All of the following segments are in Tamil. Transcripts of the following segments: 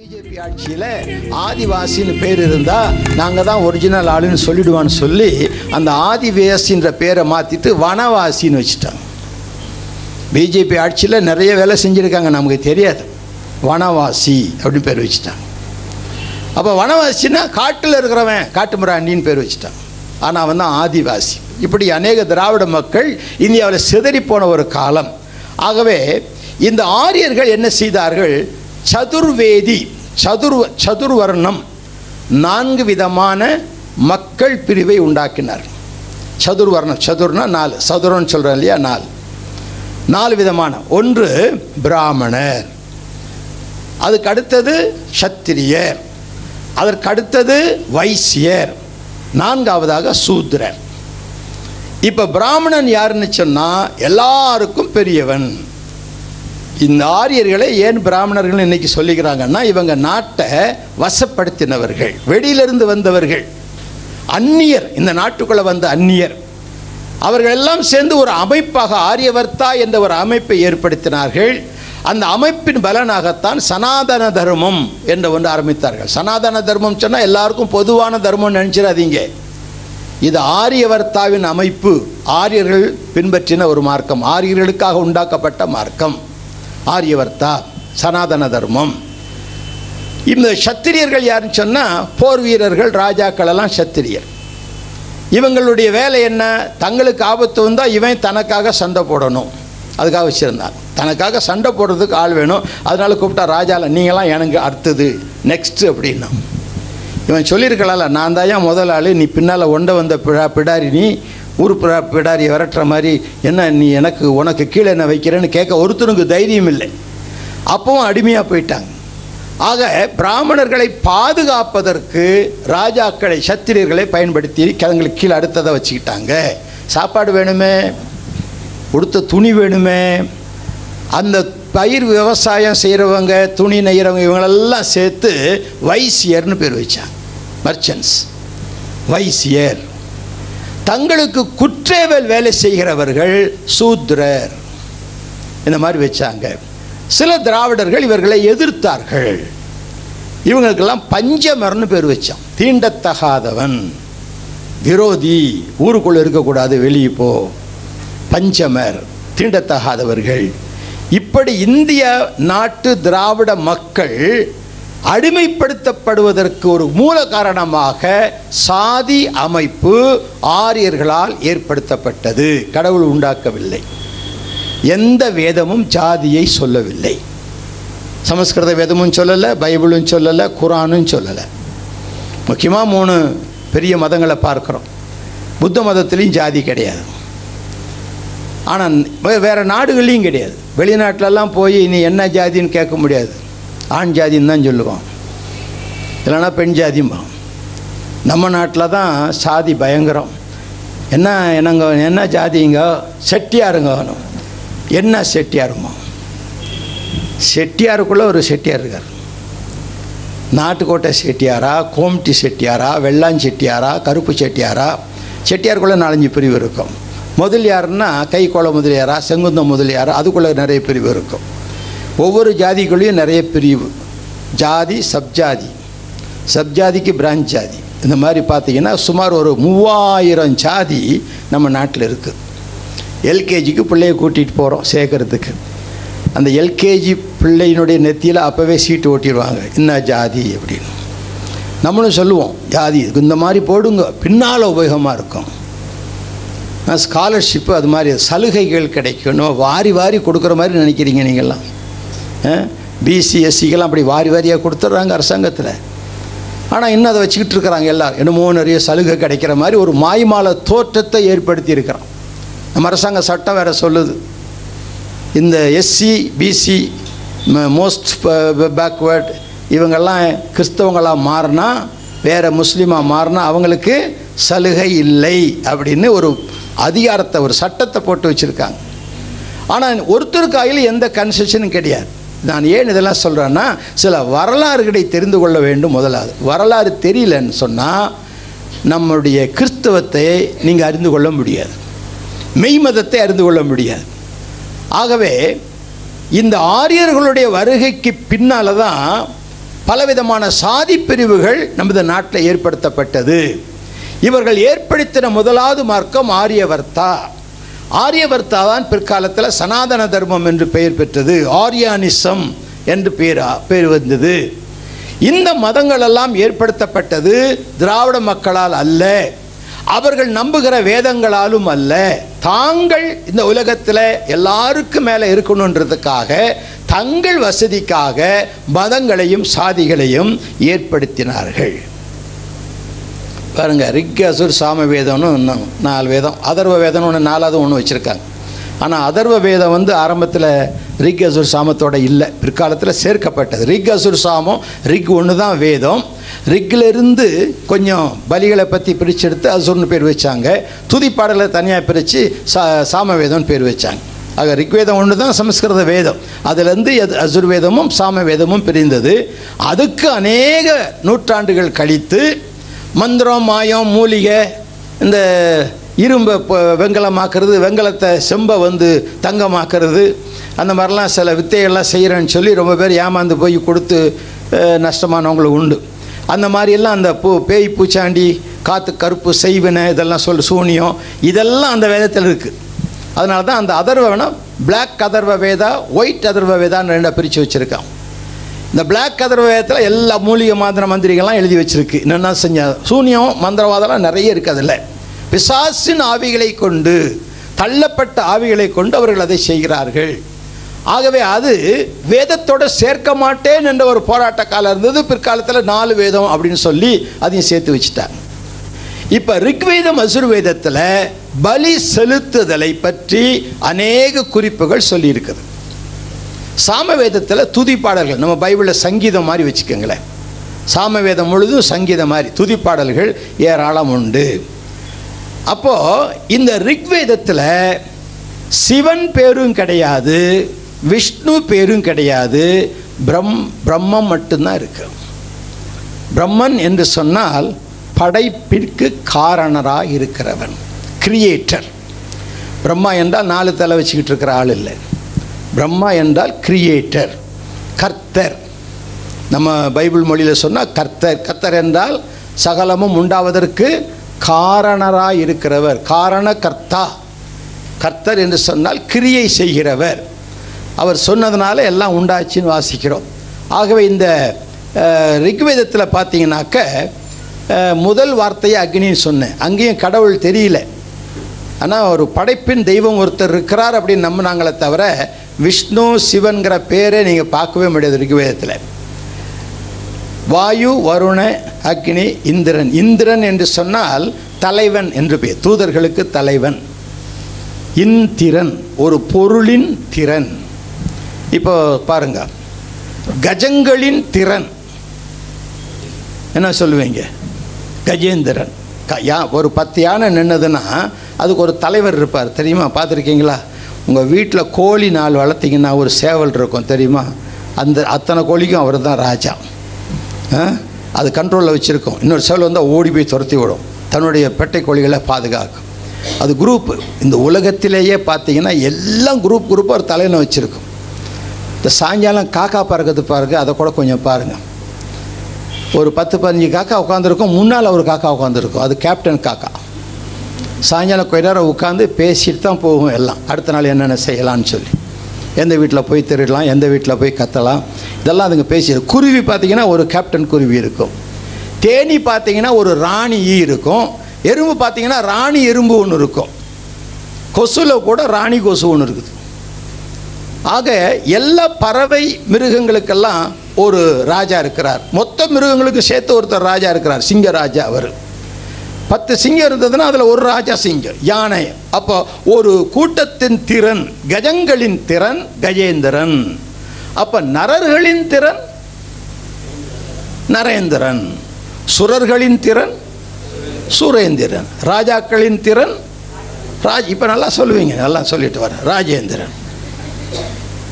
பிஜேபி ஆட்சியில் ஆதிவாசின்னு பேர் இருந்தால் நாங்கள் தான் ஒரிஜினல் ஆளுன்னு சொல்லிடுவான்னு சொல்லி அந்த ஆதிவாசின்ற பேரை மாற்றிட்டு வனவாசின்னு வச்சுட்டாங்க. பிஜேபி ஆட்சியில் நிறைய வேலை செஞ்சுருக்காங்க நமக்கு தெரியாது. வனவாசி அப்படின்னு பேர் வச்சுட்டாங்க. அப்போ வனவாசின்னா காட்டில் இருக்கிறவன் காட்டுமிராண்டின்னு பேர் வச்சுட்டான். ஆனால் அவன் தான் ஆதிவாசி. இப்படி அநேக திராவிட மக்கள் இந்தியாவில் சிதறி போன ஒரு காலம். ஆகவே இந்த ஆரியர்கள் என்ன செய்தார்கள்? சதுர்வேதி சதுர் சதுர்வர்ணம் நான்கு விதமான மக்கள் பிரிவை உண்டாக்கினார். சதுர்வர்ணம் சதுர்னா நாலு சதுரம்னு சொல்கிறோம் இல்லையா நாலு. நாலு விதமான. ஒன்று பிராமணர் அதுக்கு அடுத்தது சத்திரியர் அதற்கு அடுத்தது வைசியர் நான்காவதாக சூத்ரர். இப்போ பிராமணன் யாருன்னு சொன்னால் எல்லாருக்கும் பெரியவன். இந்த ஆரியர்களை ஏன் பிராமணர்கள் இன்னைக்கு சொல்லிக்கிறாங்கன்னா இவங்க நாட்டை வசப்படுத்தினவர்கள் வெளியிலிருந்து வந்தவர்கள். அந்நியர் இந்த நாட்டுக்குள்ளே வந்த அந்நியர். அவர்கள் எல்லாம் சேர்ந்து ஒரு அமைப்பாக ஆரியவர்த்தா என்ற ஒரு அமைப்பை ஏற்படுத்தினார்கள். அந்த அமைப்பின் பலனாகத்தான் சனாதன தர்மம் என்ற ஒன்று ஆரம்பித்தார்கள். சனாதன தர்மம் சொன்னால் எல்லாருக்கும் பொதுவான தர்மம் நினச்சிடாதீங்க. இது ஆரியவர்த்தாவின் அமைப்பு. ஆரியர்கள் பின்பற்றின ஒரு மார்க்கம். ஆரியர்களுக்காக உண்டாக்கப்பட்ட மார்க்கம். ஆரியவர்த்தா சனாதன தர்மம். இந்த சத்திரியர்கள் யாருன்னு சொன்னால் போர் வீரர்கள் ராஜாக்கள் எல்லாம் சத்திரியர். இவங்களுடைய வேலை என்ன? தங்களுக்கு ஆபத்து வந்தால் இவன் தனக்காக சண்டை போடணும். அதுக்காக வச்சுருந்தான் தனக்காக சண்டை போடுறதுக்கு ஆள் வேணும். அதனால கூப்பிட்டா ராஜாவில் நீங்களாம் எனக்கு அடுத்தது. நெக்ஸ்ட்டு அப்படின்னா. இவன் சொல்லியிருக்கலாம்ல நான் தான் ஏன் முதல் ஆள் நீ பின்னால் ஒண்ட வந்த பிடா பிடாரி நீ ஊர் பிடாரி பிடாரியை விரட்டுற மாதிரி என்ன நீ எனக்கு உனக்கு கீழே என்ன வைக்கிறேன்னு கேட்க ஒருத்தனுக்கு தைரியம் இல்லை. அப்பவும் அடிமையாக போயிட்டாங்க. ஆக பிராமணர்களை பாதுகாப்பதற்கு ராஜாக்களை சத்திரியர்களை பயன்படுத்தி கிழங்களுக்கு கீழே அடுத்ததை வச்சுக்கிட்டாங்க. சாப்பாடு வேணுமே? உடுத்த துணி வேணுமே? அந்த பயிர் விவசாயம் செய்கிறவங்க துணி நெய்கிறவங்க இவங்களெல்லாம் சேர்த்து வைசியர்னு பேர் வச்சாங்க. மர்ச்சன்ஸ் வைசியர். தங்களுக்கு குற்றேவல் வேலை செய்கிறவர்கள் சூத்ரர். இந்த மாதிரி வச்சாங்க. சில திராவிடர்கள் இவர்களை எதிர்த்தார்கள். இவங்களுக்கெல்லாம் பஞ்சமர்னு பேர் வச்சான். தீண்டத்தகாதவன். விரோதி. ஊருக்குள்ளே இருக்கக்கூடாது வெளியே போ. பஞ்சமர். தீண்டத்தகாதவர்கள். இப்படி இந்திய நாட்டு திராவிட மக்கள் அடிமைப்படுத்தப்படுவதற்கு ஒரு மூல காரணமாக சாதி அமைப்பு ஆரியர்களால் ஏற்படுத்தப்பட்டது. கடவுள் உண்டாக்கவில்லை. எந்த வேதமும் ஜாதியை சொல்லவில்லை. சமஸ்கிருத வேதமும் சொல்லலை பைபிளும் சொல்லலை குரானும் சொல்லலை. முக்கியமாக மூணு பெரிய மதங்களை பார்க்குறோம். புத்த மதத்துலேயும் ஜாதி கிடையாது. ஆனால் வேறு நாடுகள்லையும் கிடையாது. வெளிநாட்டிலலாம் போய் நீ என்ன ஜாதின்னு கேட்க முடியாது. ஆண் ஜாதின்னு தான் சொல்லுவோம். இல்லைன்னா பெண் ஜாதிம்பான் நம்ம நாட்டில் தான் சாதி பயங்கரம். என்ன என்னங்க என்ன ஜாதிங்க செட்டியாருங்க என்ன செட்டியாருமா. செட்டியாருக்குள்ளே ஒரு செட்டியார் இருக்கார். நாட்டுக்கோட்டை செட்டியாரா கோம்டி செட்டியாரா வெள்ளான் செட்டியாரா கருப்பு செட்டியாரா? செட்டியாருக்குள்ளே நாலஞ்சு பிரிவு இருக்கும். முதலியார்னா கைக்கோள முதலியாரா செங்குந்த முதலியாரா அதுக்குள்ளே நிறைய பிரிவு இருக்கும். ஒவ்வொரு ஜாதிக்குள்ளேயும் நிறைய பிரிவு. ஜாதி சப்ஜாதி. சப்ஜாதிக்கு பிரான்ச் ஜாதி. இந்த மாதிரி பார்த்தீங்கன்னா சுமார் ஒரு மூவாயிரம் ஜாதி நம்ம நாட்டில் இருக்குது எல்கேஜிக்கு பிள்ளைய கூட்டிகிட்டு போகிறோம் சேர்க்கறதுக்கு அந்த எல்கேஜி பிள்ளையினுடைய நெத்தியில் அப்போவே சீட்டு ஓட்டிடுவாங்க. என்ன ஜாதி அப்படின்னு. நம்மளும் சொல்லுவோம் ஜாதி இந்த மாதிரி போடுங்க. பின்னால் உபயோகமாக இருக்கும். ஸ்காலர்ஷிப்பு அது மாதிரி சலுகைகள் கிடைக்கணும். வாரி வாரி கொடுக்குற மாதிரி நினைக்கிறீங்க நீங்கள்லாம். பிசி எஸ்சிக்கெல்லாம் அப்படி வாரி வாரியாக கொடுத்துட்றாங்க அரசாங்கத்தில். ஆனால் இன்னும் அதை வச்சுக்கிட்டு இருக்கிறாங்க எல்லோரும். என்னமோ நிறைய சலுகை கிடைக்கிற மாதிரி ஒரு மாய்மால தோற்றத்தை ஏற்படுத்தி இருக்கிறோம் நம்ம அரசாங்க சட்டம் வேறு சொல்லுது. இந்த எஸ்சி பிசி மோஸ்ட் பேக்வேர்ட் இவங்கெல்லாம் கிறிஸ்தவங்களாக மாறினா வேறு முஸ்லீமாக மாறினா அவங்களுக்கு சலுகை இல்லை அப்படின்னு ஒரு அதிகாரத்தை ஒரு சட்டத்தை போட்டு வச்சுருக்காங்க. ஆனால் ஒருத்தருக்கு எந்த கன்செஷனும் கிடையாது. நான் ஏன் இதெல்லாம் சொல்கிறேன்னா சில வரலாறுகளை தெரிந்து கொள்ள வேண்டும் முதலாவது வரலாறு தெரியலன்னு சொன்னால் நம்முடைய கிறிஸ்தவத்தை நீங்கள் அறிந்து கொள்ள முடியாது. மெய் மதத்தை அறிந்து கொள்ள முடியாது. ஆகவே இந்த ஆரியர்களுடைய வருகைக்கு பின்னால் தான் பலவிதமான சாதி பிரிவுகள் நமது நாட்டில் ஏற்படுத்தப்பட்டது. இவர்கள் ஏற்படுத்தின முதலாவது மார்க்கம் ஆரியவர்த்தா. ஆரியவர்த்தா தான் பிற்காலத்தில் சனாதன தர்மம் என்று பெயர் பெற்றது. ஆரியானிசம் என்று பெயரா பெயர் வந்தது. இந்த மதங்கள் எல்லாம் ஏற்படுத்தப்பட்டது திராவிட மக்களால் அல்ல. அவர்கள் நம்புகிற வேதங்களாலும் அல்ல. தாங்கள் இந்த உலகத்தில் எல்லாருக்கும் மேலே இருக்கணுன்றதுக்காக தங்கள் வசதிக்காக மதங்களையும் சாதிகளையும் ஏற்படுத்தினார்கள். பாருங்க ரிக் அசுர் சாம வேதம்னு ஒன்று நாலு வேதம். அதர்வ வேதம்னு ஒன்று நாலாவது ஒன்று வச்சுருக்காங்க. ஆனால் அதர்வ வேதம் வந்து ஆரம்பத்தில் ரிக் அசுர் சாமத்தோட இல்லை. பிற்காலத்தில் சேர்க்கப்பட்டது. ரிக் அசுர் சாமம் ரிக் ஒன்று தான் வேதம். ரிக்கிலிருந்து கொஞ்சம் பலிகளை பற்றி பிரித்து எடுத்து அசுர்னு பேர் வச்சாங்க. துதிப்பாடலை தனியாக பிரித்து சா சாமவேதம்னு பேர் வச்சாங்க. ஆக ரிக்வேதம் ஒன்று தான் சமஸ்கிருத வேதம். அதிலிருந்து எது அசுர்வேதமும் சாம வேதமும் பிரிந்தது. அதுக்கு அநேக நூற்றாண்டுகள் கழித்து மந்திரம் மாயம் மூலிகை இந்த இரும்பை இப்போ வெங்கலமாக்குறது வெங்கலத்தை செம்பை வந்து தங்கமாக்குறது அந்த மாதிரிலாம் சில வித்தைகள்லாம் செய்கிறேன்னு சொல்லி ரொம்ப பேர் ஏமாந்து போய் கொடுத்து நஷ்டமானவங்களுக்கு நஷ்டமானவங்களும் உண்டு. அந்த மாதிரியெல்லாம் அந்த பூ பேய் பூச்சாண்டி காற்று கருப்பு செய்வினை இதெல்லாம் சொல்லு சூனியம் இதெல்லாம் அந்த வேதத்தில் இருக்குது அதனால தான் அந்த அதர்வ வேணால் பிளாக் அதர்வ வேதா ஒயிட் அதர்வ வேதான்னு ரெண்டாக பிரித்து வச்சுருக்கான் இந்த பிளாக் அதர்வ வேதத்தில் எல்லா மூலிகை மாந்திர மந்திரிகள்லாம் எழுதி வச்சிருக்கு. என்னென்ன செஞ்சால் சூன்யம் மந்திரவாதம்லாம் நிறைய இருக்குது அதில். பிசாசின் ஆவிகளை கொண்டு தள்ளப்பட்ட ஆவிகளை கொண்டு அவர்கள் அதை செய்கிறார்கள். ஆகவே அது வேதத்தோட சேர்க்க மாட்டேன் என்ற ஒரு போராட்ட காலம் இருந்தது. பிற்காலத்தில் நாலு வேதம் அப்படின்னு சொல்லி அதையும் சேர்த்து வச்சுட்டாங்க இப்போ ரிக்வேதம் அசுர்வேதத்தில் பலி செலுத்துதலை பற்றி அநேக குறிப்புகள் சொல்லியிருக்குது. சாமவேதத்தில் துதிப்பாடல்கள் நம்ம பைபிளில் சங்கீதம் மாதிரி வச்சுக்கோங்களேன். சாமவேதம் முழுதும் சங்கீதம் மாதிரி. துதிப்பாடல்கள் ஏராளம் உண்டு. அப்போது இந்த ரிக்வேதத்தில் சிவன் பேரும் கிடையாது விஷ்ணு பேரும் கிடையாது பிரம் பிரம்மம் மட்டும்தான் இருக்கு. பிரம்மன் என்று சொன்னால் படைப்பிற்கு காரணராக இருக்கிறவன் கிரியேட்டர் பிரம்மா என்றால் நாலு தலை வச்சுக்கிட்டு இருக்கிற ஆள் இல்லை. பிரம்மா என்றால் கிரியேட்டர் கர்த்தர். நம்ம பைபிள் மொழியில் சொன்னால் கர்த்தர். கர்த்தர் என்றால் சகலமும் உண்டாவதற்கு காரணராக இருக்கிறவர். காரண கர்த்தா கர்த்தர் என்று சொன்னால் கிரியை செய்கிறவர். அவர் சொன்னதுனால எல்லாம் உண்டாச்சுன்னு வாசிக்கிறோம். ஆகவே இந்த ரிக்வேதத்தில் பார்த்தீங்கன்னாக்க முதல் வார்த்தையை அக்னின்னு சொன்னேன். அங்கேயும் கடவுள் தெரியல. ஆனால் ஒரு படைப்பின் தெய்வம் ஒருத்தர் இருக்கிறார் அப்படின்னு நம்பினாங்களே தவிர விஷ்ணு சிவன்கிற பேரை நீங்கள் பார்க்கவே முடியாது ரிக்வேதத்தில் வாயு வருண அக்னி இந்திரன். இந்திரன் என்று சொன்னால் தலைவன் என்று பேர் தூதர்களுக்கு தலைவன். இந்திரன் ஒரு பொருளின் திறன். இப்போ பாருங்க. கஜங்களின் திறன். என்ன சொல்லுவீங்க? கஜேந்திரன். க யா ஒரு பத்து யானை நின்னதுன்னா அதுக்கு ஒரு தலைவர் இருப்பார். தெரியுமா? பார்த்துருக்கீங்களா? உங்கள் வீட்டில் கோழி நாள் வளர்த்தீங்கன்னா ஒரு சேவல் இருக்கும் தெரியுமா? அந்த அத்தனை கோழிக்கும் அவர் தான் ராஜா அது கண்ட்ரோலில் வச்சுருக்கோம். இன்னொரு சேவல் வந்தால் ஓடி போய் துரத்தி விடும். தன்னுடைய பெட்டை கோழிகளை பாதுகாக்கும். அது குரூப் இந்த உலகத்திலேயே பார்த்தீங்கன்னா எல்லாம் குரூப் குரூப்பாக ஒரு தலையில வச்சுருக்கும். இந்த சாயங்காலம் காக்கா பறக்கிறது பாருங்கள் அதை கூட கொஞ்சம் பாருங்கள் ஒரு பத்து பதினஞ்சு காக்கா உட்காந்துருக்கும் முன்னால் ஒரு காக்கா உட்காந்துருக்கும் அது கேப்டன் காக்கா. சாயங்காலம் கொஞ்ச நேரம் உட்காந்து பேசிட்டு தான் போகும் எல்லாம். அடுத்த நாள் என்னென்ன செய்யலாம்னு சொல்லி. எந்த வீட்டில் போய் திருடலாம் எந்த வீட்டில் போய் கத்தலாம் இதெல்லாம் அதுங்க பேசி குருவி பார்த்தீங்கன்னா ஒரு கேப்டன் குருவி இருக்கும். தேனி பார்த்தீங்கன்னா ஒரு ராணி ஈ இருக்கும். எறும்பு பார்த்தீங்கன்னா ராணி எறும்பு ஒன்று இருக்கும். கொசுவில் கூட ராணி கொசு ஒன்று இருக்குது. ஆக எல்லா பறவை மிருகங்களுக்கெல்லாம் ஒரு ராஜா இருக்கிறார். மொத்த மிருகங்களுக்கு சேர்த்து ஒருத்தர் ராஜா இருக்கிறார். சிங்க ராஜா அவர். பத்து சிங்கம் இருந்ததுன்னா அதில் ஒரு ராஜா சிங்கம் யானை அப்போ ஒரு கூட்டத்தின் திறன் கஜங்களின் திறன் கஜேந்திரன். அப்போ நரர்களின் திறன் நரேந்திரன். சுரர்களின் திறன் சுரேந்திரன். ராஜாக்களின் திறன் ராஜ் இப்போ நல்லா சொல்லுவீங்க நல்லா சொல்லிட்டு வர ராஜேந்திரன்.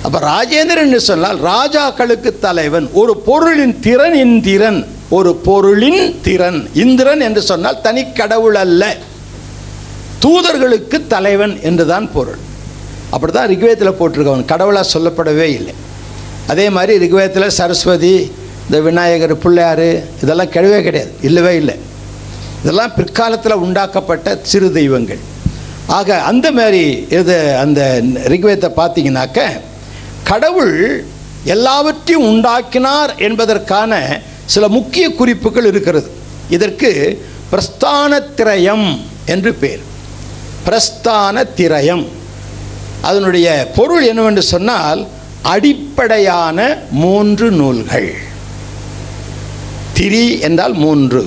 அப்போ ராஜேந்திரன் சொன்னால் ராஜாக்களுக்கு தலைவன் ஒரு பொருளின் திறன். ஒரு பொருளின் திறன் இந்திரன் என்று சொன்னால் தனி கடவுள் அல்ல. தூதர்களுக்கு தலைவன் என்றுதான் பொருள். அப்படிதான் ரிக்வேதத்தில் போட்டிருக்கவன். கடவுளாக சொல்லப்படவே இல்லை. அதே மாதிரி ரிக்வேதத்தில் சரஸ்வதி இந்த விநாயகர் பிள்ளையார் இதெல்லாம் கிடையவே கிடையாது. இல்லவே இல்லை. இதெல்லாம் பிற்காலத்தில் உண்டாக்கப்பட்ட சிறு தெய்வங்கள். ஆக அந்த மாதிரி இது அந்த ரிக்வேதத்தை பார்த்தீங்கன்னாக்க கடவுள் எல்லாவற்றையும் உண்டாக்கினார் என்பதற்கான சில முக்கிய குறிப்புகள் இருக்கிறது. இதற்கு பிரஸ்தான திரயம் என்று பேர். பிரஸ்தான திரயம் அதனுடைய பொருள் என்னவென்று சொன்னால் அடிப்படையான மூன்று நூல்கள். திரி என்றால் மூன்று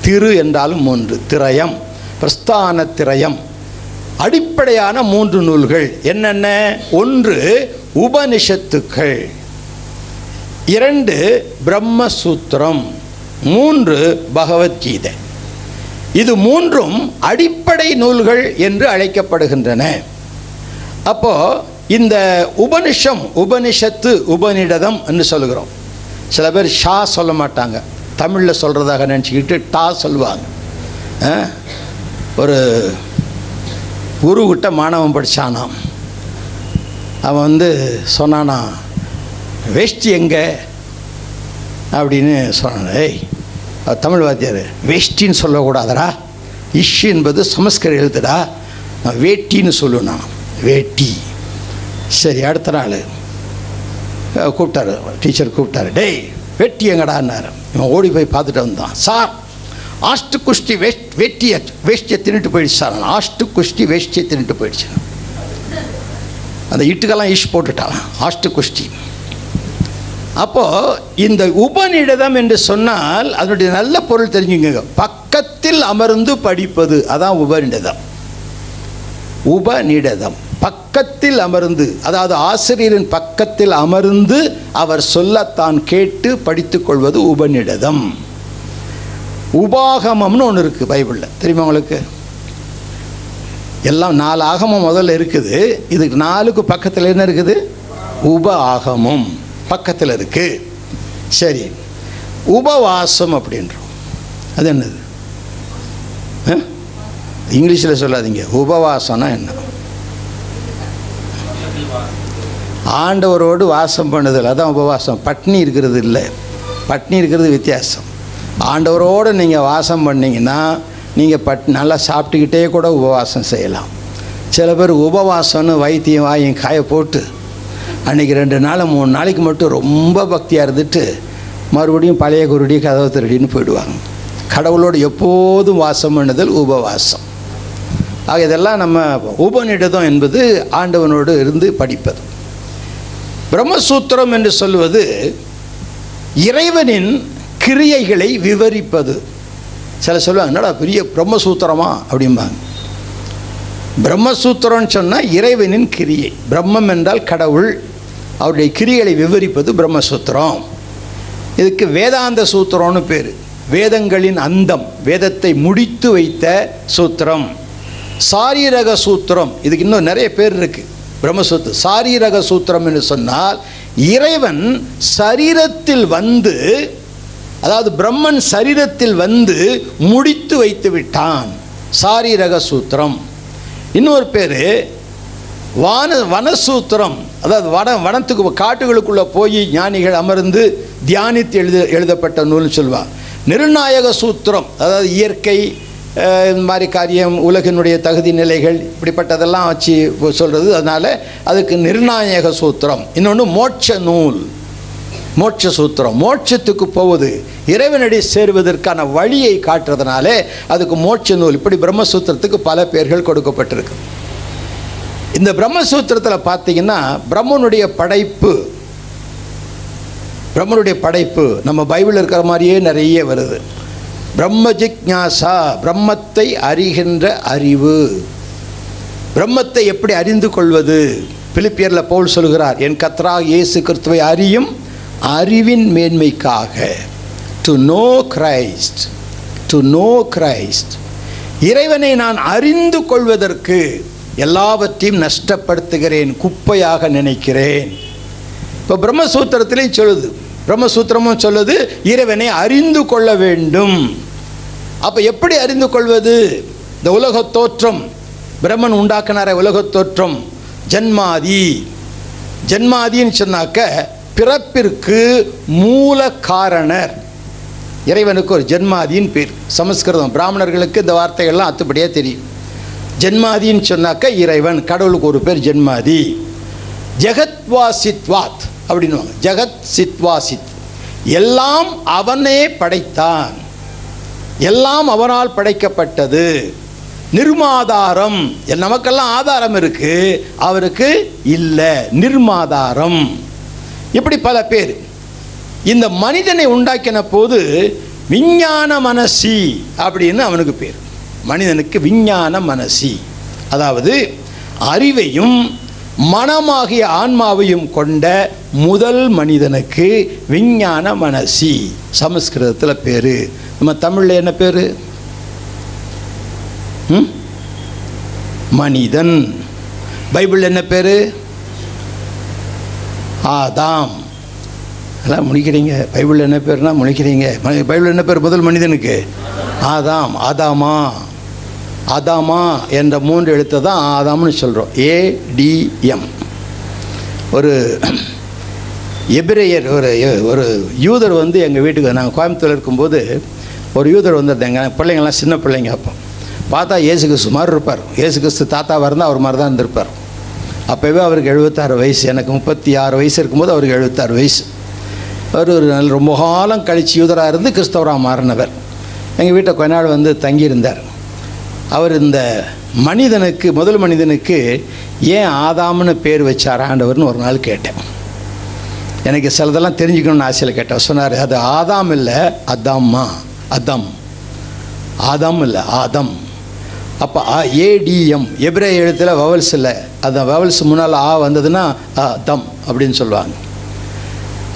திரு என்றாலும் மூன்று திரயம் பிரஸ்தான திரயம் அடிப்படையான மூன்று நூல்கள் என்னென்ன? ஒன்று உபனிஷத்துக்கள். இரண்டு பிரம்மசூத்திரம் மூன்று பகவத்கீதை. இது மூன்றும் அடிப்படை நூல்கள் என்று அழைக்கப்படுகின்றன. அப்போ இந்த உபனிஷம் உபனிஷத்து உபநிடதம் என்று சொல்லுகிறோம் சில பேர் ஷா சொல்ல மாட்டாங்க. தமிழில் சொல்கிறதாக நினச்சிக்கிட்டு டா சொல்லுவாங்க. ஆ? ஒரு குருக்கிட்ட மாணவன் படித்தானாம் அவன் வந்து சொன்னானா வேஷ்டி எங்கே? அப்படின்னு சொன்னான் ஏய் தமிழ் வாத்தியார். வேஷ்டின்னு சொல்லக்கூடாதுடா. இஷ் என்பது சமஸ்கர எழுத்துடா. நான் வேட்டின்னு சொல்லுவேன் வேட்டி. சரி அடுத்த நாள். கூப்பிட்டாரு. டீச்சர் கூப்பிட்டாரு. டேய் வெட்டி எங்கடான்னார். இவன் ஓடி போய் பார்த்துட்டு வந்தான். சார் ஆஷ்டு குஷ்டி வேஷ்ட் வேட்டியை வேஷ்டியை தின்னுட்டு போயிடுச்சு சார். ஆஷ்டு குஷ்டி வேஷ்டியை தின்னுட்டு போயிடுச்சு. அந்த இட்டுக்கெல்லாம் ஈஷ் போட்டுட்டான். ஆஷ்டு குஷ்டி அப்போ இந்த உபநிடதம் என்று சொன்னால் அதனுடைய நல்ல பொருள் தெரிஞ்சுங்க. பக்கத்தில் அமர்ந்து படிப்பது அதான் உபநிடதம். உபநிடதம். பக்கத்தில் அமர்ந்து அதாவது ஆசிரியரின் பக்கத்தில் அமர்ந்து அவர் சொல்லத்தான் கேட்டு படித்துக்கொள்வது உபநிடதம். உபாகமம்னு ஒன்று இருக்குது பைபிளில். தெரியுமா உங்களுக்கு? எல்லாம் நாலு ஆகமம் முதல்ல இருக்குது. இதுக்கு நாலுக்கு பக்கத்தில் என்ன இருக்குது? உப ஆகமம். பக்கத்தில் இருக்குது சரி. உபவாசம் அப்படின்றோம். அது என்னது? இங்கிலீஷில் சொல்லாதீங்க. உபவாசம்னா என்ன? ஆண்டவரோடு வாசம் பண்ணுதல். அதான் உபவாசம். பட்னி இருக்கிறது இல்லை. பட்னி இருக்கிறது வித்தியாசம். ஆண்டவரோடு நீங்கள் வாசம் பண்ணிங்கன்னா நீங்கள் பட் நல்லா சாப்பிட்டுக்கிட்டே கூட உபவாசம் செய்யலாம். சில பேர் உபவாசம்னு வைத்தியம் வாயும் காய போட்டு அன்றைக்கி ரெண்டு நாள் மூணு நாளைக்கு மட்டும் ரொம்ப பக்தியாக இருந்துட்டு மறுபடியும் பழைய குருடி கதவு திருடின்னு போயிடுவாங்க. கடவுளோடு எப்போதும் வாசம் பண்ணுதல் உபவாசம். ஆக இதெல்லாம் நம்ம உபநிடதம் என்பது ஆண்டவனோடு இருந்து படிப்பது. பிரம்மசூத்திரம் என்று சொல்வது இறைவனின் கிரியைகளை விவரிப்பது. சில சொல்லுவாங்க என்னடா பெரிய பிரம்மசூத்திரமா? அப்படிம்பாங்க. பிரம்மசூத்திரம்னு சொன்னால் இறைவனின் கிரியை. பிரம்மம் என்றால் கடவுள். அவருடைய கிரியைகளை விவரிப்பது பிரம்மசூத்திரம். இதுக்கு வேதாந்த சூத்திரம்னு பேர். வேதங்களின் அந்தம் வேதத்தை முடித்து வைத்த சூத்திரம். சாரீரக சூத்திரம் இதுக்கு இன்னும் நிறைய பேர் இருக்குது பிரம்மசூத்திர சாரீரக சூத்திரம் என்று சொன்னால் இறைவன் சரீரத்தில் வந்து அதாவது பிரம்மன் சரீரத்தில் வந்து முடித்து வைத்து விட்டான். சாரீரக சூத்திரம். இன்னொரு பேர் வான வனசூத்திரம். அதாவது வன வனத்துக்கு காட்டுகளுக்குள்ளே போய் ஞானிகள் அமர்ந்து தியானித்து எழுத எழுதப்பட்ட நூல்னு சொல்லுவாங்க நிர்ணாயக சூத்திரம் அதாவது இயற்கை இந்த மாதிரி காரியம் உலகினுடைய தகுதி நிலைகள் இப்படிப்பட்டதெல்லாம் வச்சு சொல்கிறது அதனால் அதுக்கு நிர்ணாயக சூத்திரம். இன்னொன்று மோட்ச நூல். மோட்ச சூத்திரம் மோட்சத்துக்கு போவது இறைவனடி சேருவதற்கான வழியை காட்டுறதுனாலே அதுக்கு மோட்ச நூல் இப்படி பிரம்மசூத்திரத்துக்கு பல பேர்கள் கொடுக்கப்பட்டிருக்கு. இந்த பிரம்மசூத்திரத்தில் பார்த்தீங்கன்னா பிரம்மனுடைய படைப்பு பிரம்மனுடைய படைப்பு நம்ம பைபிளில் இருக்கிற மாதிரியே நிறைய வருது. பிரம்ம ஜிக்யாசா பிரம்மத்தை அறிகின்ற அறிவு. பிரம்மத்தை எப்படி அறிந்து கொள்வது? பிலிப்பியரில் பவுல் சொல்கிறார் என் கத்ரா இயேசு கிறிஸ்துவை அறியும் அறிவின் மேன்மைக்காக. To know Christ to know Christ இறைவனை நான் அறிந்து கொள்வதற்கு எல்லாவற்றையும் நஷ்டப்படுத்துகிறேன் குப்பையாக நினைக்கிறேன். இப்போ பிரம்மசூத்திரத்திலையும் சொல்லுது. பிரம்மசூத்திரமும் சொல்லுது இறைவனை அறிந்து கொள்ள வேண்டும். அப்போ எப்படி அறிந்து கொள்வது? இந்த உலகத் தோற்றம். பிரம்மன் உண்டாக்கினார உலகத் தோற்றம். ஜன்மாதி. ஜன்மாதின்னு சொன்னாக்க பிறப்பிற்கு மூல காரணர் இறைவனுக்கு ஒரு ஜென்மாதின்னு பேர். சமஸ்கிருதம். பிராமணர்களுக்கு இந்த வார்த்தைகள்லாம் அத்துப்படியாக தெரியும். ஜென்மாதின்னு சொன்னாக்க இறைவன் கடவுளுக்கு ஒரு பேர் ஜென்மாதி. ஜெகத்வாசித்வாத் அப்படின்வாங்க ஜெகத் சித்வாசித் எல்லாம் அவனே படைத்தான். எல்லாம் அவனால் படைக்கப்பட்டது. நிர்மாதாரம். நமக்கெல்லாம் ஆதாரம் இருக்கு. அவருக்கு இல்லை. நிர்மாதாரம். இப்படி பல பேர். இந்த மனிதனை உண்டாக்கின போது விஞ்ஞான மனசி அப்படின்னு அவனுக்கு பேர். மனிதனுக்கு விஞ்ஞான மனசி. அதாவது அறிவையும் மனமாகிய ஆன்மாவையும் கொண்ட முதல் மனிதனுக்கு விஞ்ஞான மனசி. சமஸ்கிருதத்தில் பேர். நம்ம தமிழில் என்ன பேர்? ம்? மனிதன். பைபிள் என்ன பேர்? ஆதாம். அதெல்லாம் முழிக்கிறீங்க. பைபிளில் என்ன பேர்னா முழிக்கிறீங்க. ம- பைபிள் என்ன பேர்? முதல் மனிதனுக்கு. ஆதாம். ஆதாமா. ஆதாமா என்ற மூன்று எழுத்தை தான் ஆதாம்னு சொல்கிறோம் ஏடிஎம் ஒரு எபிரேயர் ஒரு ஒரு யூதர் வந்து எங்கள் வீட்டுக்கு நாங்கள் கோயம்புத்தூர் இருக்கும்போது ஒரு யூதர் வந்திருந்தாங்க. பிள்ளைங்கள்லாம் சின்ன பிள்ளைங்க அப்போ. பார்த்தா ஏசு கிறிஸ்து மாதிரி இருப்பார். இயேசு கிறிஸ்து தாத்தாவாக இருந்தால் அவர் மாதிரி தான் இருந்திருப்பார். அப்போவே அவருக்கு எழுபத்தாறு வயசு. எனக்கு முப்பத்தி ஆறு வயசு இருக்கும்போது அவருக்கு எழுபத்தாறு வயசு. அவர் ஒரு நல்ல ரொம்ப காலம் கழிச்சு யூதராக இருந்து கிறிஸ்தவராக மாறினவர். எங்கள் வீட்டை கொஞ்ச நாள் வந்து தங்கியிருந்தார். அவர் இந்த மனிதனுக்கு முதல் மனிதனுக்கு ஏன் ஆதாம்னு பேர் வச்சார் ஆண்டவர்னு ஒரு நாள் கேட்டேன். எனக்கு சிலதெல்லாம் தெரிஞ்சுக்கணும்னு ஆசையில் கேட்டேன். சொன்னார் அது ஆதாம் இல்லை அதாம்மா. அதம். ஆதாம் இல்லை ஆதம். அப்போ ஏடிஎம் எபிரே எழுத்தில் வவல்ஸ் இல்லை. அந்த வவல்ஸ் முன்னால் ஆ வந்ததுன்னா தம் அப்படின்னு சொல்லுவாங்க.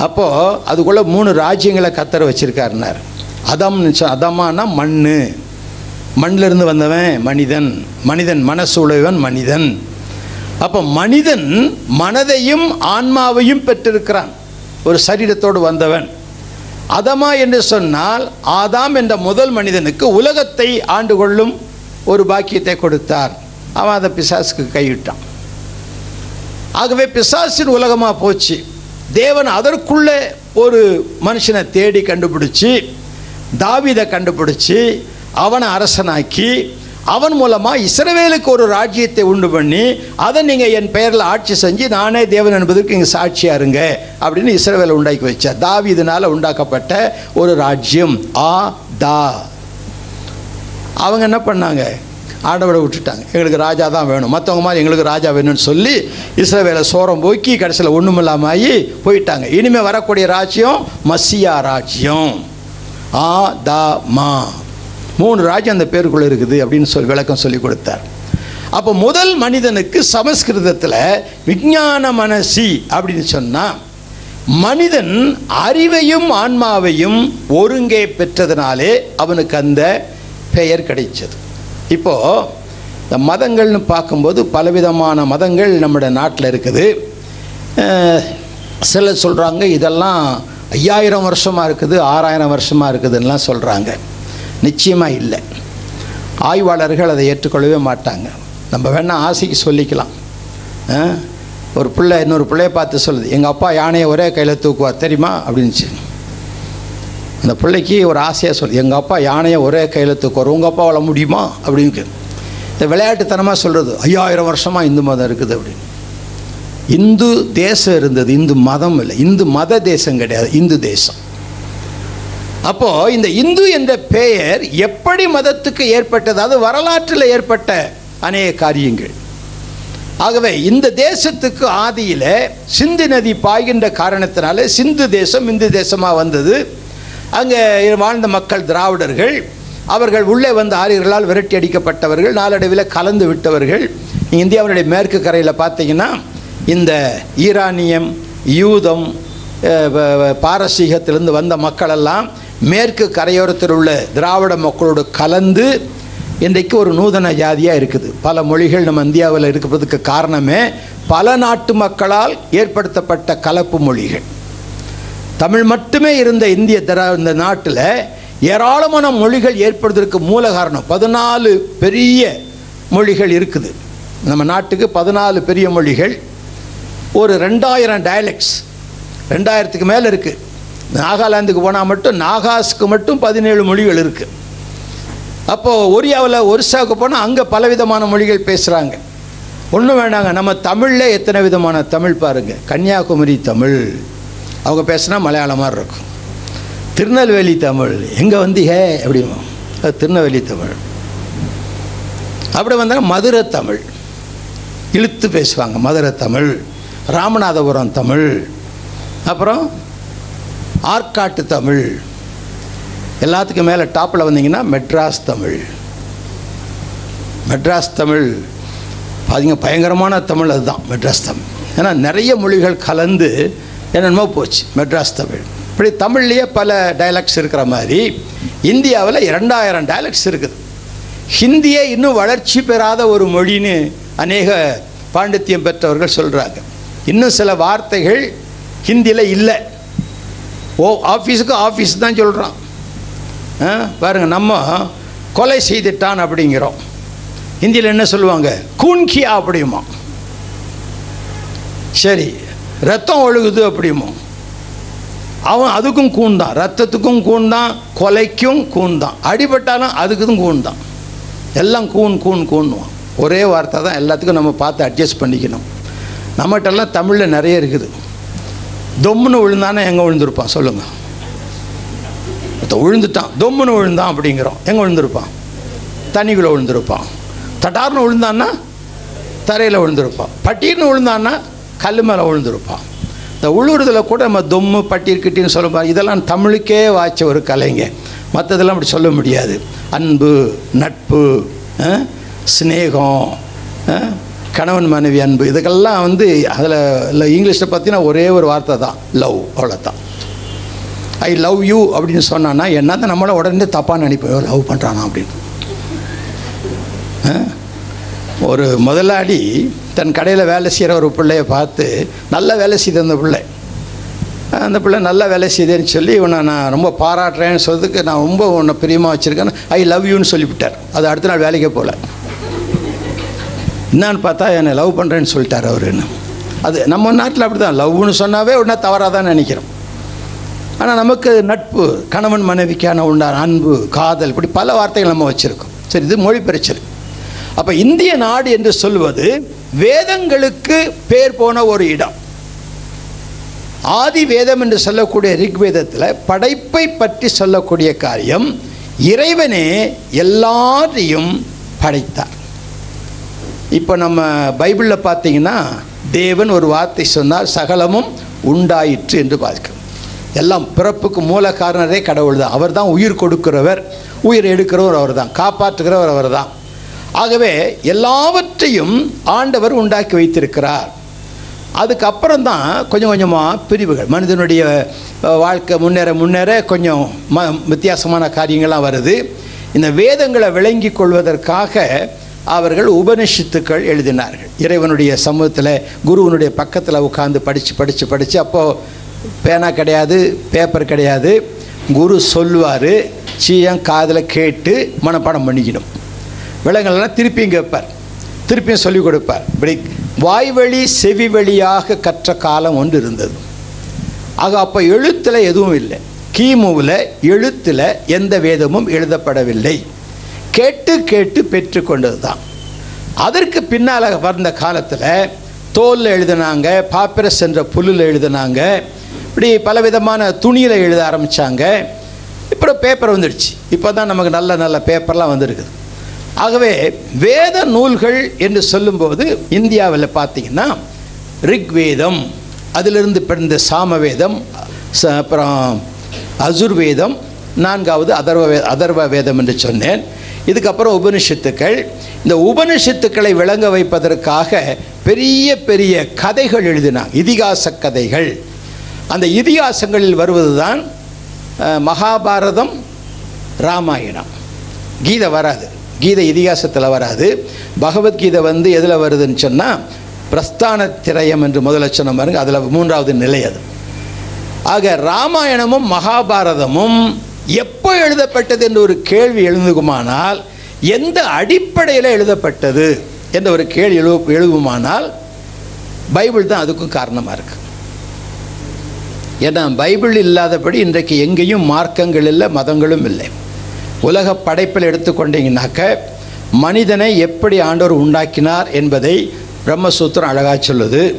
அப்போது அதுக்குள்ளே மூணு ராஜ்யங்களை கத்தர வச்சுருக்காருனார். அதம்னு சொ அதமானா மண் மண்ணிலிருந்து வந்தவன் மனிதன். மனிதன் மனசு உழைவன் மனிதன். அப்போ மனிதன் மனதையும் ஆன்மாவையும் பெற்றிருக்கிறான். ஒரு சரீரத்தோடு வந்தவன். அதமா என்று சொன்னால் ஆதாம் என்ற முதல் மனிதனுக்கு உலகத்தை ஆண்டு கொள்ளும் ஒரு பாக்கியத்தை கொடுத்தார். அவன் அதை பிசாசுக்கு கைவிட்டான் ஆகவே பிசாசின் உலகமாக போச்சு. தேவன் அதற்குள்ளே ஒரு மனுஷனை தேடி கண்டுபிடிச்சி தாவிதை கண்டுபிடிச்சி அவனை அரசனாக்கி அவன் மூலமாக இஸ்ரவேலுக்கு ஒரு ராஜ்யத்தை உண்டு பண்ணி அதை நீங்கள் என் பெயரில் ஆட்சி செஞ்சு நானே தேவன் என்பதற்கு இங்கே சாட்சியாக இருங்க அப்படின்னு இஸ்ரவேலை உண்டாக்கி வச்சார். தாவிதனால் உண்டாக்கப்பட்ட ஒரு ராஜ்யம் ஆ தா. அவங்க என்ன பண்ணாங்க? ஆடவிட விட்டுட்டாங்க. எங்களுக்கு ராஜா தான் வேணும். மற்றவங்க மாதிரி எங்களுக்கு ராஜா வேணும்னு சொல்லி இஸ்ரவேலை சோரம் போக்கி கடைசியில் ஒன்றும் இல்லாமல் ஆகி போயிட்டாங்க. இனிமேல் வரக்கூடிய ராஜ்யம் மசியா ராஜ்யம். ஆ தா மா. மூணு ராஜ்யம் அந்த பேருக்குள்ளே இருக்குது அப்படின்னு சொல்லி விளக்கம் சொல்லி கொடுத்தார். அப்போ முதல் மனிதனுக்கு சமஸ்கிருதத்தில் விஞ்ஞான மனசி அப்படின்னு சொன்னால் மனிதன் அறிவையும் ஆன்மாவையும் ஒருங்கே பெற்றதுனாலே அவனுக்கு அந்த பெயர் கிடைச்சது. இப்போது இந்த மதங்கள்னு பார்க்கும்போது பலவிதமான மதங்கள் நம்முடைய நாட்டில் இருக்குது. சிலர் சொல்கிறாங்க இதெல்லாம் ஐயாயிரம் வருஷமாக இருக்குது ஆறாயிரம் வருஷமாக இருக்குதுன்னெலாம் சொல்கிறாங்க நிச்சயமாக இல்லை. ஆய்வாளர்கள் அதை ஏற்றுக்கொள்ளவே மாட்டாங்க. நம்ம வேணால் ஆசைக்கு சொல்லிக்கலாம். ஒரு பிள்ளை இன்னொரு பிள்ளைய பார்த்து சொல்லுது எங்கள் அப்பா யானையை ஒரே கையில் தூக்குவார் தெரியுமா? அப்படின்னுச்சு. அந்த பிள்ளைக்கு ஒரு ஆசையாக சொல்லு எங்கள் அப்பா யானையை ஒரே கையில் தூக்குவார் உங்கள் அப்பா வள முடியுமா? அப்படின்னு இந்த விளையாட்டுத்தனமாக சொல்கிறது ஐயாயிரம் வருஷமாக இந்து மதம் இருக்குது அப்படின்னு. இந்து தேசம் இருந்தது இந்து மதம் இல்லை. இந்து மத தேசம் கிடையாது இந்து தேசம். அப்போது இந்த இந்து என்ற பெயர் எப்படி மதத்துக்கு ஏற்பட்டது? அது வரலாற்றில் ஏற்பட்ட அநேக காரியங்கள். ஆகவே இந்த தேசத்துக்கு ஆதியில் சிந்து நதி பாய்கின்ற காரணத்தினால சிந்து தேசம் இந்து தேசமாக வந்தது. அங்கே வாழ்ந்த மக்கள் திராவிடர்கள் அவர்கள் உள்ளே வந்த ஆரியர்களால் விரட்டி அடிக்கப்பட்டவர்கள் நாளடைவில் கலந்து விட்டவர்கள். இந்தியாவினுடைய மேற்கு கரையில் பார்த்தீங்கன்னா இந்த ஈரானியம் யூதம் பாரசீகத்திலிருந்து வந்த மக்களெல்லாம் மேற்கு கரையோரத்தில் உள்ள திராவிட மக்களோடு கலந்து இன்றைக்கு ஒரு நூதன ஜாதியாக இருக்குது. பல மொழிகள் நம்ம இந்தியாவில் இருக்கிறதுக்கு காரணமே பல நாட்டு மக்களால் ஏற்படுத்தப்பட்ட கலப்பு மொழிகள். தமிழ் மட்டுமே இருந்த இந்திய தர இந்த நாட்டில் ஏராளமான மொழிகள் ஏற்படுவதற்கு மூல காரணம் பதினாலு பெரிய மொழிகள் இருக்குது. நம்ம நாட்டுக்கு பதினாலு பெரிய மொழிகள். ஒரு ரெண்டாயிரம் டயலெக்ட்ஸ் ரெண்டாயிரத்துக்கு மேலே இருக்குது நாகாலாந்துக்கு போனால் மட்டும் நாகாஸ்க்கு மட்டும் பதினேழு மொழிகள் இருக்குது அப்போது ஒரியாவில் ஒரிசாவுக்கு போனால் அங்கே பலவிதமான மொழிகள் பேசுகிறாங்க ஒன்றும் வேண்டாங்க நம்ம தமிழில் எத்தனை விதமான தமிழ் பாருங்கள் கன்னியாகுமரி தமிழ். அவங்க பேசுனா மலையாளம் மாதிரி இருக்கும். திருநெல்வேலி தமிழ் எங்கே வந்து ஹே அப்படிமா? அது திருநெல்வேலி தமிழ். அப்படி வந்தால் மதுரை தமிழ். இழுத்து பேசுவாங்க மதுரை தமிழ் ராமநாதபுரம் தமிழ் அப்புறம் ஆற்காட்டு தமிழ். எல்லாத்துக்கும் மேலே டாப்பில் வந்தீங்கன்னா மெட்ராஸ் தமிழ். மெட்ராஸ் தமிழ் பாதிங்க பயங்கரமான தமிழ் அதுதான் மெட்ராஸ் தமிழ். ஏன்னா நிறைய மொழிகள் கலந்து என்னென்னமோ போச்சு மெட்ராஸ் தமிழ். இப்படி தமிழ்லேயே பல டைலாக்ஸ் இருக்கிற மாதிரி இந்தியாவில் இரண்டாயிரம் டைலாக்ஸ் இருக்குது. ஹிந்தியே இன்னும் வளர்ச்சி பெறாத ஒரு மொழின்னு அநேக பாண்டித்யம் பெற்றவர்கள் சொல்கிறாங்க இன்னும் சில வார்த்தைகள் ஹிந்தியில் இல்லை. ஓ ஆஃபீஸுக்கு ஆஃபீஸ் தான் சொல்கிறான் ஆ, பாருங்க நம்ம கொலை செய்துட்டான் அப்படிங்கிறோம். ஹிந்தியில் என்ன சொல்லுவாங்க? கூன்கியா அப்படியுமா சரி ரத்தம் ஒழுகுது அப்படிமோ? அவன் அதுக்கும் கூன் தான் ரத்தத்துக்கும் கூன் தான் கொலைக்கும் கூன் தான் அடிபட்டாலும் அதுக்குதும் கூன் தான் எல்லாம் கூன் கூன் கூன்னுவான் ஒரே வார்த்தை தான் எல்லாத்துக்கும் நம்ம பார்த்து அட்ஜஸ்ட் பண்ணிக்கணும். நம்மகிட்டெல்லாம் தமிழில் நிறைய இருக்குது. தொம்முன்னு விழுந்தானே எங்கே விழுந்திருப்பான்? சொல்லுங்கள் விழுந்துட்டான். தொம்முன்னு விழுந்தான் அப்படிங்கிறோம். எங்கே விழுந்திருப்பான்? தண்ணிக்குள்ளே விழுந்திருப்பான். தட்டார்னு விழுந்தான்னா தரையில் விழுந்திருப்பான். பட்டீர்னு விழுந்தான்னா கல் மேலே விழுந்திருப்பான் இந்த உள்ளூர்தில் கூட நம்ம தொம்மு பட்டீர் கிட்டின்னு சொல்லுவோம் இதெல்லாம் தமிழுக்கே வாய்ச்ச ஒரு கலைங்க. மற்றதெல்லாம் அப்படி சொல்ல முடியாது. அன்பு நட்பு ஸ்னேகம் சிநேகம் கணவன் மனைவி அன்பு இதுக்கெல்லாம் வந்து அதில் இல்லை இங்கிலீஷில் பார்த்தீங்கன்னா ஒரே ஒரு வார்த்தை தான் லவ் அவ்வளோதான் ஐ லவ் யூ அப்படின்னு சொன்னான்னா என்னதான் நம்மளை உடனே தப்பாக நினைப்போம். லவ் பண்ணுறானா அப்படின்னு. ஆ? ஒரு முதலாளி தன் கடையில் வேலை செய்கிற ஒரு பிள்ளையை பார்த்து நல்ல வேலை செய்த அந்த பிள்ளை. அந்த பிள்ளை நல்ல வேலை செய்தேன்னு சொல்லி இவனை நான் ரொம்ப பாராட்டுறேன்னு சொல்றதுக்கு நான் ரொம்ப உன்னை பிரியமாக வச்சுருக்கேன் ஐ லவ் யூன்னு சொல்லிவிட்டார். அது அடுத்த நாள் வேலைக்கே போகல என்னான்னு பார்த்தா என்னை லவ் பண்ணுறேன்னு சொல்லிட்டார் அவருன்னு. அது நம்ம நாட்டில் அப்படி தான் லவ்னு சொன்னாவே உடனே தவறாக தான் நினைக்கிறோம். ஆனால் நமக்கு நட்பு கணவன் மனைவிக்கான உண்டான அன்பு காதல் இப்படி பல வார்த்தைகள் நம்ம வச்சுருக்கோம். சரி இது மொழி பிரச்சனை. அப்போ இந்திய நாடு என்று சொல்வது வேதங்களுக்கு பேர் போன ஒரு இடம். ஆதி வேதம் என்று சொல்லக்கூடிய ரிக்வேதத்தில் படைப்பை பற்றி சொல்லக்கூடிய காரியம் இறைவனே எல்லாரையும் படைத்தார். இப்போ நம்ம பைபிளில் பார்த்தீங்கன்னா தேவன் ஒரு வார்த்தை சொன்னார் சகலமும் உண்டாயிற்று என்று பார்க்கும் எல்லாம் பிறப்புக்கு மூல காரணரே கடவுள் தான் அவர் தான் உயிர் கொடுக்கிறவர் உயிர் எடுக்கிறவர் அவர் தான் காப்பாற்றுகிறவர் அவர் தான் ஆகவே எல்லாவற்றையும் ஆண்டவர் உண்டாக்கி வைத்திருக்கிறார். அதுக்கப்புறம் தான் கொஞ்சம் கொஞ்சமாக பிரிவுகள். மனிதனுடைய வாழ்க்கை முன்னேற முன்னேற கொஞ்சம் ம வித்தியாசமான காரியங்கள்லாம் வருது. இந்த வேதங்களை விளங்கி கொள்வதற்காக அவர்கள் உபனிஷத்துக்கள் எழுதினார்கள். இறைவனுடைய சமூகத்தில் குருவனுடைய பக்கத்தில் உட்காந்து படித்து படித்து படித்து அப்போது பேனா கிடையாது பேப்பர் கிடையாது. குரு சொல்வார் சீயம் காதில் கேட்டு மனப்பாடம் பண்ணிக்கணும். விலங்குகள்லாம் திருப்பியும் கேட்பார் திருப்பியும் சொல்லிக் கொடுப்பார். இப்படி வாய்வழி செவி வழியாக கற்ற காலம் ஒன்று இருந்தது. ஆக அப்போ எழுத்தில் எதுவும் இல்லை. கிமுவில் எழுத்தில் எந்த வேதமும் எழுதப்படவில்லை. கேட்டு கேட்டு பெற்றுக்கொண்டது தான் அதற்கு பின்னால் வந்த காலத்தில் தோலில் எழுதினாங்க பாப்பிரஸ் என்ற புல்லில் எழுதினாங்க இப்படி பலவிதமான துணியில் எழுத ஆரம்பித்தாங்க இப்போ பேப்பர் வந்துடுச்சு. இப்போ தான் நமக்கு நல்ல நல்ல பேப்பர்லாம் வந்திருக்குது. ஆகவே வேத நூல்கள் என்று சொல்லும்போது இந்தியாவில் பார்த்தீங்கன்னா ரிக்வேதம் அதிலிருந்து பிறந்த சாமவேதம் ச- அப்புறம் அசுர்வேதம் நான்காவது அதர்வ வே அதர்வ வேதம் என்று சொன்னேன். இதுக்கப்புறம் உபனிஷத்துக்கள். இந்த உபனிஷத்துக்களை விளங்க வைப்பதற்காக பெரிய பெரிய கதைகள் எழுதினாங்க இதிகாச கதைகள். அந்த இதிகாசங்களில் வருவது தான் மகாபாரதம் ராமாயணம். கீதை வராது. கீதை இதிகாசத்தில் வராது. பகவத்கீதை வந்து எதில் வருதுன்னு சொன்னால் பிரஸ்தான திரயம் என்று முதலட்சணம் பாருங்க அதில் மூன்றாவது நிலை அது. ஆக ராமாயணமும் மகாபாரதமும் எப்போ எழுதப்பட்டது என்று ஒரு கேள்வி எழுந்துகுமானால் எந்த அடிப்படையில் எழுதப்பட்டது என்ற ஒரு கேள்வி எழு எழுதுமானால் பைபிள் தான் அதுக்கும் காரணமாக இருக்கு. ஏன்னா பைபிள் இல்லாதபடி இன்றைக்கு எங்கேயும் மார்க்கங்கள் இல்லை மதங்களும் இல்லை. உலக படைப்பில் எடுத்துக்கொண்டீங்கன்னாக்க மனிதனை எப்படி ஆண்டவர் உண்டாக்கினார் என்பதை பிரம்மசூத்திரம் அழகாக சொல்லுது.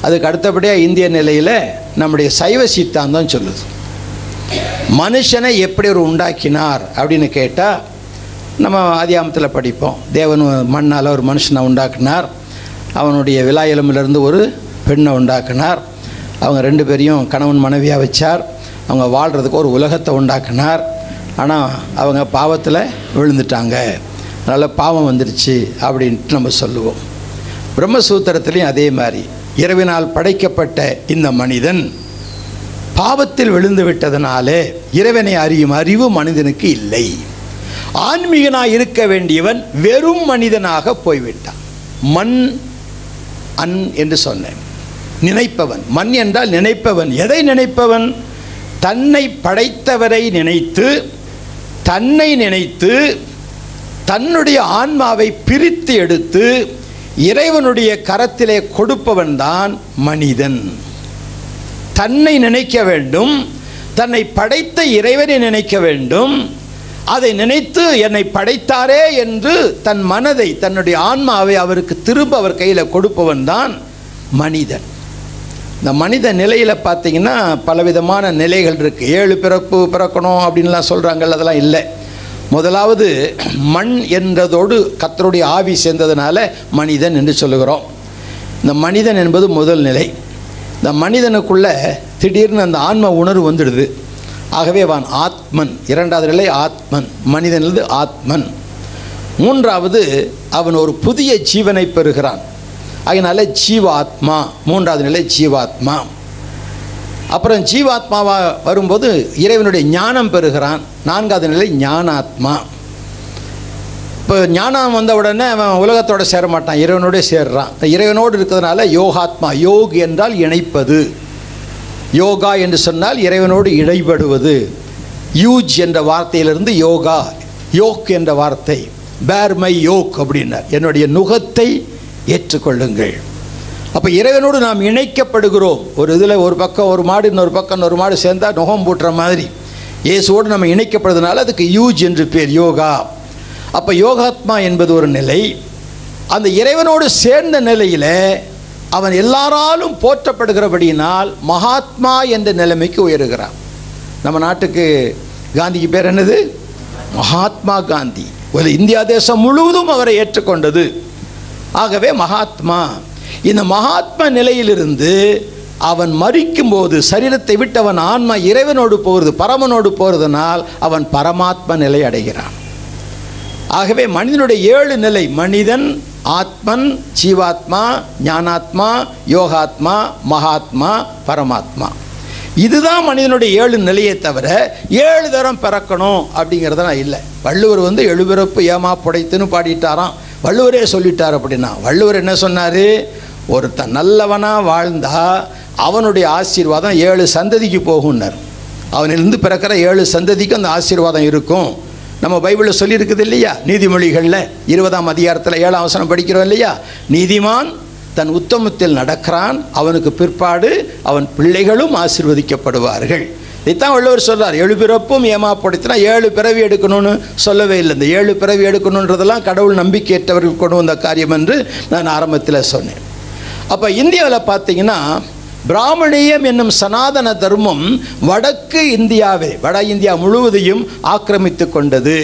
அதுக்கு அடுத்தபடியாக இந்திய நிலையில் நம்முடைய சைவ சித்தாந்தம் சொல்லுது. மனுஷனை எப்படி ஒரு உண்டாக்கினார் அப்படின்னு கேட்டால் நம்ம ஆதியாமத்தில் படிப்போம். தேவன் மண்ணால் ஒரு மனுஷனை உண்டாக்கினார். அவனுடைய விழா எலும்பிலிருந்து ஒரு பெண்ணை உண்டாக்கினார். அவங்க ரெண்டு பேரையும் கணவன் மனைவியாக வச்சார். அவங்க வாழ்கிறதுக்கு ஒரு உலகத்தை உண்டாக்கினார். ஆனால் அவங்க பாவத்தில் விழுந்துட்டாங்க. அதனால் பாவம் வந்துடுச்சு அப்படின்ட்டு நம்ம சொல்லுவோம். பிரம்மசூத்திரத்துலேயும் அதே மாதிரி. இரவினால் படைக்கப்பட்ட இந்த மனிதன் பாவத்தில் விழுந்து விட்டதனாலே இறைவனை அறியும் அறிவு மனிதனுக்கு இல்லை. ஆன்மீகனாக இருக்க வேண்டியவன் வெறும் மனிதனாக போய்விட்டான். மண் அன் என்று சொன்னேன். நினைப்பவன். மண் என்றால் நினைப்பவன். எதை நினைப்பவன்? தன்னை படைத்தவரை நினைத்து தன்னை நினைத்து தன்னுடைய ஆன்மாவை பிரித்து எடுத்து இறைவனுடைய கரத்திலே கொடுப்பவன் தான் மனிதன். தன்னை நினைக்க வேண்டும் தன்னை படைத்த இறைவனை நினைக்க வேண்டும் அதை நினைத்து என்னை படைத்தாரே என்று தன் மனதை தன்னுடைய ஆன்மாவை அவருக்கு திரும்ப அவர் கையில் கொடுப்பவன் தான் மனிதன். இந்த மனித நிலையில் பார்த்தீங்கன்னா பலவிதமான நிலைகள் இருக்குது ஏழு பிறப்பு பிறக்கணும் அப்படின்லாம் சொல்கிறாங்கல்ல அதெல்லாம் இல்லை. முதலாவது மண் என்றதோடு கத்தருடைய ஆவி சேர்ந்ததுனால மனிதன் என்று சொல்லுகிறோம். இந்த மனிதன் என்பது முதல் நிலை. இந்த மனிதனுக்குள்ள திடீர்னு அந்த ஆன்ம உணர்வு வந்துடுது. ஆகவே அவன் ஆத்மன். இரண்டாவது நிலை ஆத்மன். மனிதனது ஆத்மன். மூன்றாவது அவன் ஒரு புதிய ஜீவனை பெறுகிறான். அதனால ஜீவாத்மா மூன்றாவது நிலை ஜீவாத்மா. அப்புறம் ஜீவாத்மாவா வரும்போது இறைவனுடைய ஞானம் பெறுகிறான். நான்காவது நிலை ஞானாத்மா. இப்போ ஞானம் வந்த உடனே அவன் உலகத்தோட சேர மாட்டான் இறைவனோடு சேர்றான். இறைவனோடு இருக்கிறதுனால யோகாத்மா யோக் என்றால் இணைப்பது. யோகா என்று சொன்னால் இறைவனோடு இடைபடுவது. யூஜ் என்ற வார்த்தையிலிருந்து யோகா யோக் என்ற வார்த்தை. பேர் மை யோக் அப்படின்னார். என்னுடைய நுகத்தை ஏற்றுக்கொள்ளுங்கள். அப்போ இறைவனோடு நாம் இணைக்கப்படுகிறோம். ஒரு இதில் ஒரு பக்கம் ஒரு மாடு இன்னொரு பக்கம் இன்னொரு மாடு சேர்ந்தால் நுகம் போட்டுற மாதிரி. இயேசுவோடு நம்ம இணைக்கப்படுறதுனால அதுக்கு யூஜ் என்று பேர் யோகா. அப்போ யோகாத்மா என்பது ஒரு நிலை. அந்த இறைவனோடு சேர்ந்த நிலையில் அவன் எல்லாராலும் போற்றப்படுகிறபடியினால் மகாத்மா என்ற நிலைமைக்கு உயருகிறான். நம்ம நாட்டுக்கு காந்திக்கு பேர் என்னது? மகாத்மா காந்தி. ஒரு இந்தியா தேசம் முழுவதும் அவரை ஏற்றுக்கொண்டது. ஆகவே மகாத்மா இந்த மகாத்மா நிலையிலிருந்து அவன் மறிக்கும்போது சரீரத்தை விட்டு அவன் ஆன்மா இறைவனோடு போகிறது பரமனோடு போகிறதுனால் அவன் பரமாத்ம நிலை அடைகிறான். ஆகவே மனிதனுடைய ஏழு நிலை மனிதன் ஆத்மன் ஜீவாத்மா ஞானாத்மா யோகாத்மா மகாத்மா பரமாத்மா. இதுதான் மனிதனுடைய ஏழு நிலையை தவிர ஏழு தரம் பிறக்கணும் அப்படிங்கிறதெல்லாம் இல்லை. வள்ளுவர் வந்து எழுபிறப்பு ஏமா புடைத்துன்னு பாடிட்டாராம். வள்ளுவரே சொல்லிட்டார் அப்படின்னா வள்ளுவர் என்ன சொன்னார்? ஒருத்தன் நல்லவனாக வாழ்ந்தா அவனுடைய ஆசீர்வாதம் ஏழு சந்ததிக்கு போகும்னார். அவனிலிருந்து பிறக்கிற ஏழு சந்ததிக்கு அந்த ஆசீர்வாதம் இருக்கும். நம்ம பைபிளில் சொல்லியிருக்குது இல்லையா? நீதிமொழிகளில் இருபதாம் அதிகாரத்தில் ஏழாம் அவசரம் படிக்கிறோம் இல்லையா? நீதிமான் தன் உத்தமத்தில் நடக்கிறான் அவனுக்கு பிற்பாடு அவன் பிள்ளைகளும் ஆசீர்வதிக்கப்படுவார்கள். இதைத்தான் வள்ளுவர் சொல்கிறார் ஏழு பிறப்பும் ஏமாப்படுத்தினா ஏழு பிறவி எடுக்கணும்னு சொல்லவே இல்லை. இந்த ஏழு பிறவி எடுக்கணுன்றதெல்லாம் கடவுள் நம்பிக்கையற்றவர்கள் கொண்டு வந்த காரியம் என்று நான் ஆரம்பத்தில் சொன்னேன். அப்போ இந்தியாவில் பார்த்தீங்கன்னா பிராமணியம் என்னும் சனாதன தர்மம் வடக்கு இந்தியாவை வட இந்தியா முழுவதையும் ஆக்கிரமித்து கொண்டது.